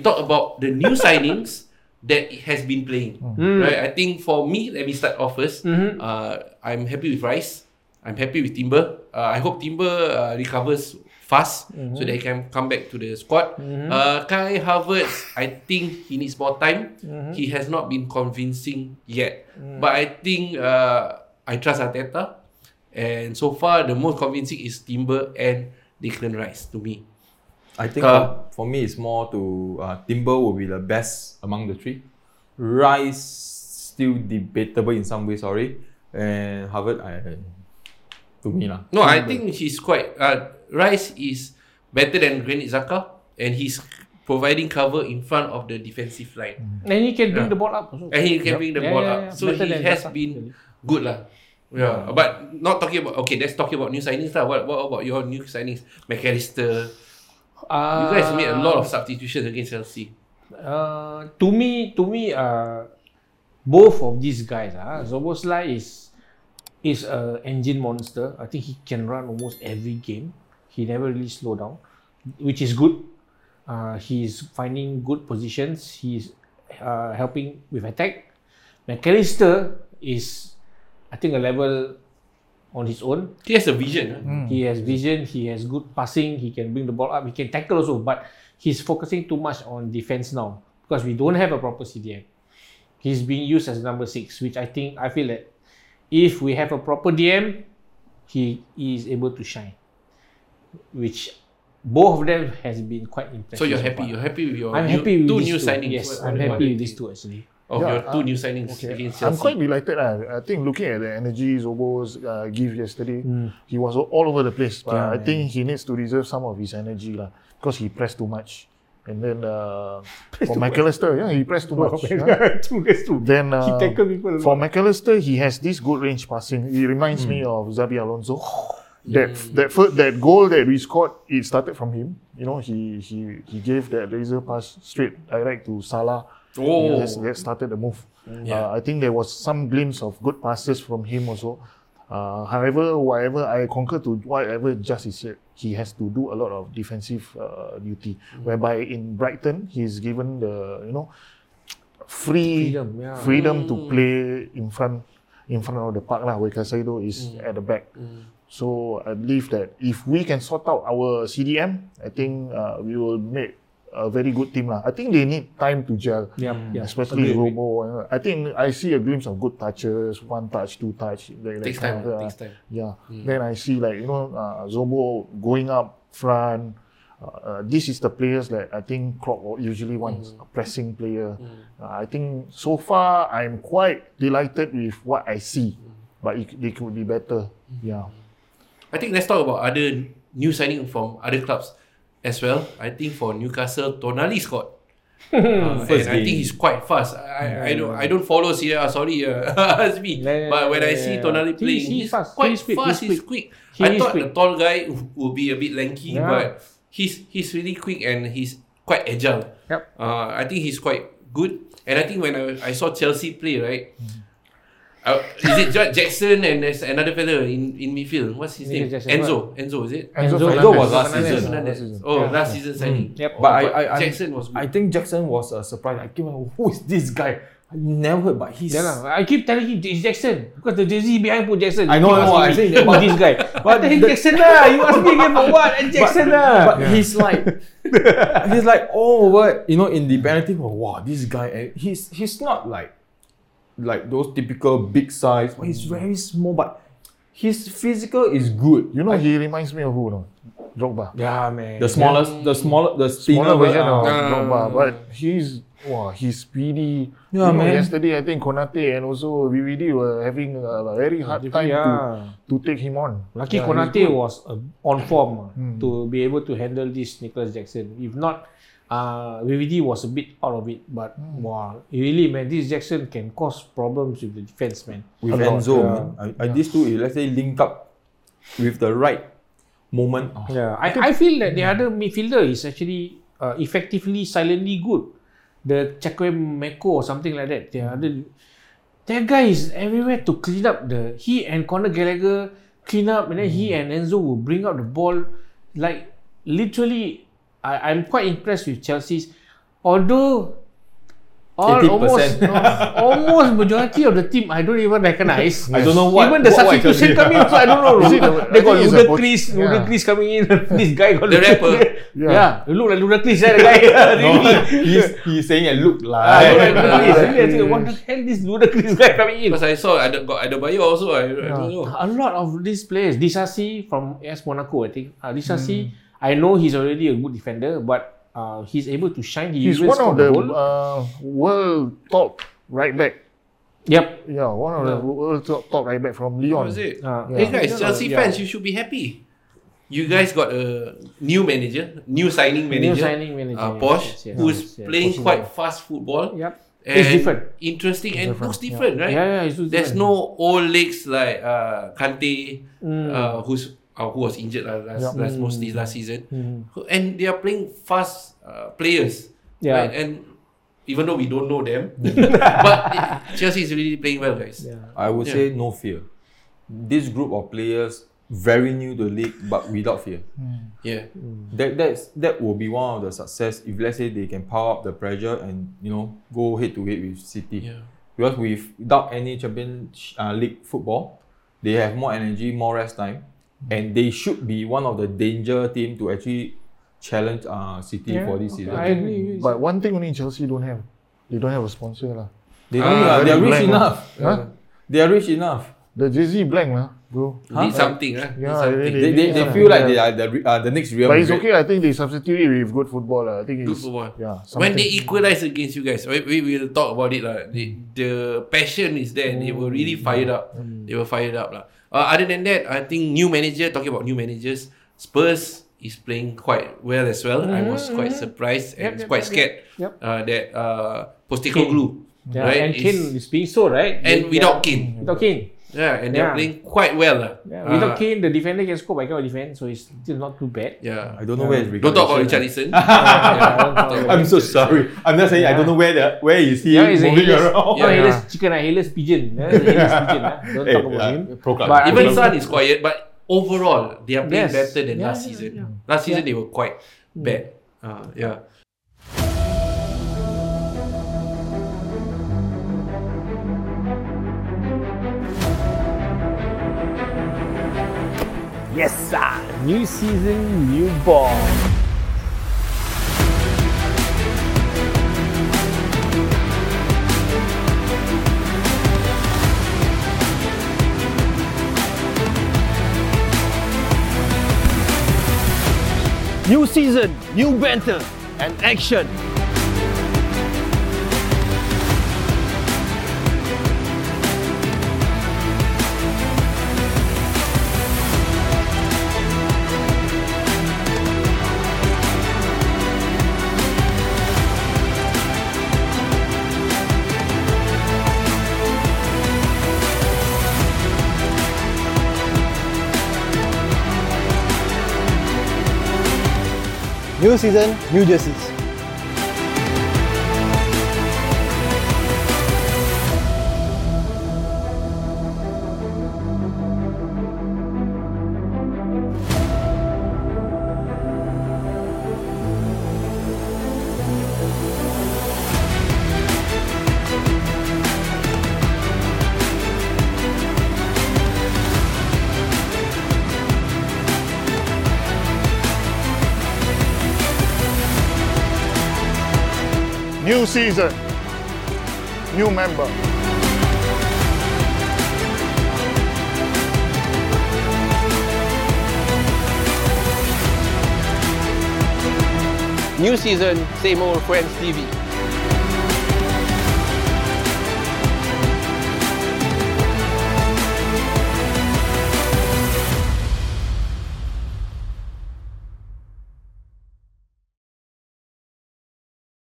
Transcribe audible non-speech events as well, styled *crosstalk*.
we talk about the new signings that it has been playing. Mm. Right? I think for me, let me start off 1st Mhm. Uh, I'm happy with Rice. I'm happy with Timber. Uh, I hope Timber uh, recovers fast so that he can come back to the squad. Uh, Kai Havertz, I think he needs more time. He has not been convincing yet. But I think uh, I trust Arteta. And so far, the most convincing is Timber and Declan Rice to me. I think Uh, for me, it's more to uh, Timber will be the best among the three. Rice still debatable in some way. Sorry, and Harvard, I to me lah. No, I think he's quite. Uh, Rice is better than Granit Zaka, and he's providing cover in front of the defensive line, And he can bring Yeah. the ball up also. and he can bring the Yeah, ball yeah, up. yeah. So Better he has Xhaka, been good lah. Yeah, but not talking about. Okay, let's talk about new signings lah. What What about your new signings? McAllister. You guys made a lot of substitutions against Chelsea. Uh, to me, to me, uh, both of these guys, ah, Zoboslai is is a engine monster. I think he can run almost every game. He never really slow down, which is good. Uh, he's finding good positions. He's uh, helping with attack. McAllister is, I think, a level on his own. He has a vision. ah. He has vision. He has good passing. He can bring the ball up. He can tackle also. But he's focusing too much on defense now because we don't have a proper CDM. He's being used as number six, which I think I feel that if we have a proper DM, he is able to shine. Which both of them has been quite impressive. So you're happy. You're happy with your I'm new, happy with two new two. signings. Yes, I'm happy with these two actually. Of Yeah, your two uh, new signings Okay, against I'm quite delighted. Uh. I think looking at the energy Zobo's uh, give yesterday, Hmm. he was all over the place. But Yeah, I think he needs to reserve some of his energy lah, because he pressed too much. And then uh, *laughs* for McAllister, yeah, he pressed too much. *laughs* yeah. *laughs* That's true. Then uh, He people for. McAllister, he has this good range passing. He reminds me of Zabi Alonso. *sighs* That that first, that goal that we scored, it started from him. You know, he he he gave that laser pass straight direct to Salah. Oh. Yes, that started the move. Yeah. Uh, I think there was some glimpse of good passes from him also. Uh, however, whatever I concur to whatever Justice said, he has to do a lot of defensive uh, duty. Whereby in Brighton, he's given the you know free Freedom, yeah. freedom to play in front in front of the park lah, where Casado is at the back. So I believe that if we can sort out our CDM, I think uh, we will make a very good team lah. I think they need time to gel. Yeah, yeah. Especially Agree, agree. Robo. uh, I think I see a glimpse of good touches, one touch, two touch. That Takes kind time. uh, Takes time. Yeah. Then I see like you know uh, Zobo going up front. Uh, uh, this is the players that I think Klopp usually wants a pressing player. Uh, I think so far I'm quite delighted with what I see, but it, they could be better. Yeah. I think let's talk about other new signing from other clubs as well. I think for Newcastle, Tonali scored. *laughs* Uh, and I think he's quite fast. I, I don't I don't follow Syria. Sorry, uh, *laughs* it's me. Yeah, yeah, but when I yeah, see yeah. Tonali playing, he's he's, fast. quite He's quick, fast. he's He's quick. He I thought quick. the tall guy would be a bit lanky, Yeah. but he's he's really quick and he's quite agile. Yep. Uh, I think he's quite good. And I think when I, I saw Chelsea play, right? Uh, is it Ja- Jackson and there's another fella in, in midfield? What's his Maybe name? Jackson, Enzo. Enzo, is it? Enzo, Enzo Fernandez. Enzo was last season. Fernandez. season. Oh, Yeah. last season signing. Yep. But I, But I, I, Jackson was good. I think Jackson was a surprise. I came out, who is this guy? I never heard, but he's. Yeah lah. I keep telling him it's Jackson because the jersey behind put Jackson. I know, He I know, asking I me, say who that, but- this guy. but But then the- Jackson lah. You ask me again for what? *laughs* And Jackson lah. But he's like, *laughs* he's like all over, you know, in the penalty. Oh, wow, this guy, and he's he's not like, like those typical big size, but he's very small. But his physical is good. You know, he reminds me of who? No? Drogba. Yeah man. The smallest, the smaller, the Smaller version of uh, Drogba, but he's wow, he's speedy. Yeah, you know, man. Yesterday, I think Konate and also VVD were having a very hard time yeah. to, to take him on. Lucky Yeah, Konate was uh, on form uh, to be able to handle this Nicholas Jackson. If not, uh, VVD was a bit out of it. But wow, really man, this Jackson can cause problems with the defense man. with A lot, Enzo. yeah. man. I, I, these two, let's say, link up with the right moment. Oh, Yeah, I, I feel that the other midfielder is actually uh, effectively silently good. The Chakwe Meko or something like that. The other, that guy is everywhere to clean up the. He and Conor Gallagher clean up, and then he and Enzo will bring out the ball. Like literally, I, I'm quite impressed with Chelsea's. although all 80%. almost almost majority of the team I don't even recognize. I don't know what- Even the what- substitution coming also I don't know. *laughs* Is it the- they I got think it's a pot- Ludacris, yeah. Ludacris coming in. *laughs* this guy got The rapper. Yeah. Yeah. you look like Ludacris, eh, the guy. *laughs* No, really. he's, he's saying it look Ah, look like. like Ludacris. Yeah. Really, I think, what the hell this Ludacris guy coming in? Because I saw ada got Adebayo also. I, I don't know. A lot of these players, Disasi from AS Monaco, I think. Uh, Disasi, Hmm. I know he's already a good defender, but uh, he's able to shine. He He's one of a the goal. uh, world top right back. Yep. Yeah, one of the world top, top right back from Lyon. What was it? Uh, Hey Yeah. guys, Yeah. Chelsea Yeah. fans, you should be happy. You guys got a new manager, new signing manager, New signing manager. uh, Posh, yes, yes, who's yes, yes, playing Pochettino. quite fast football. Yep. And It's different. Interesting and looks different, right? Yeah, yeah, it's looks There's different. no old legs like uh, Kante, Mm. uh, who's uh, who was injured uh, last, Yeah. last mostly last season, Mm. and they are playing fast uh, players. Yeah. right? and even though we don't know them, *laughs* but Chelsea is really playing well, guys. Yeah. I would Yeah. say no fear. This group of players very new to the league, but without fear. Yeah. That that's that will be one of the success if let's say they can power up the pressure and you know go head to head with City. Yeah. Because without any champion uh, league football, they have more energy, more rest time, and they should be one of the danger team to actually challenge uh, City Yeah, for this okay. season. I agree. But one thing only Chelsea don't have. They don't have a sponsor lah. They don't uh, they are rich enough. Huh? They are rich enough. The Jay-Z blank lah, bro. Need something, huh? Need Yeah, something. They, they, they Yeah. feel like Yeah. they are the uh, the next Real But it's Madrid. okay. I think they substitute it with good football lah. I think Good it's football. yeah. When they something. equalize against you guys, we, we will talk about it. lah. The, the passion is there. They were really fired up. They were fired up. lah. Uh, other than that, I think new manager, talking about new managers, Spurs is playing quite well as well. I was quite surprised and Yep, yep, quite yep, scared yep. uh, that uh, Postecoglou, Yeah, right, and is- Kane is being so, right? and They- without they Kane. Without Kane. Yeah, and they're Yeah. playing quite well. lah. Yeah, Uh, without Kane, the defender can score, but I cannot defend, so it's still not too bad. Yeah. I don't know where is Don't talk about Richarlison. Richarlison. *laughs* Yeah, about I'm so sorry. I'm not saying I don't know where the where is he Yeah, he's a moving hairless, around. yeah, *laughs* Yeah. hairless chicken, uh, hairless pigeon. Yeah, a pigeon. Uh. Don't Hey, talk about uh, him. pro club. But Even Sun is quiet, but overall they are playing Yes. better than Yeah, last yeah, season. yeah. Last season Yeah. they were quite bad. Uh, yeah. Yes, sir. New season, new ball. New season, new banter, and action. New season, new jerseys. New season, new member. New season, same old Friends TV.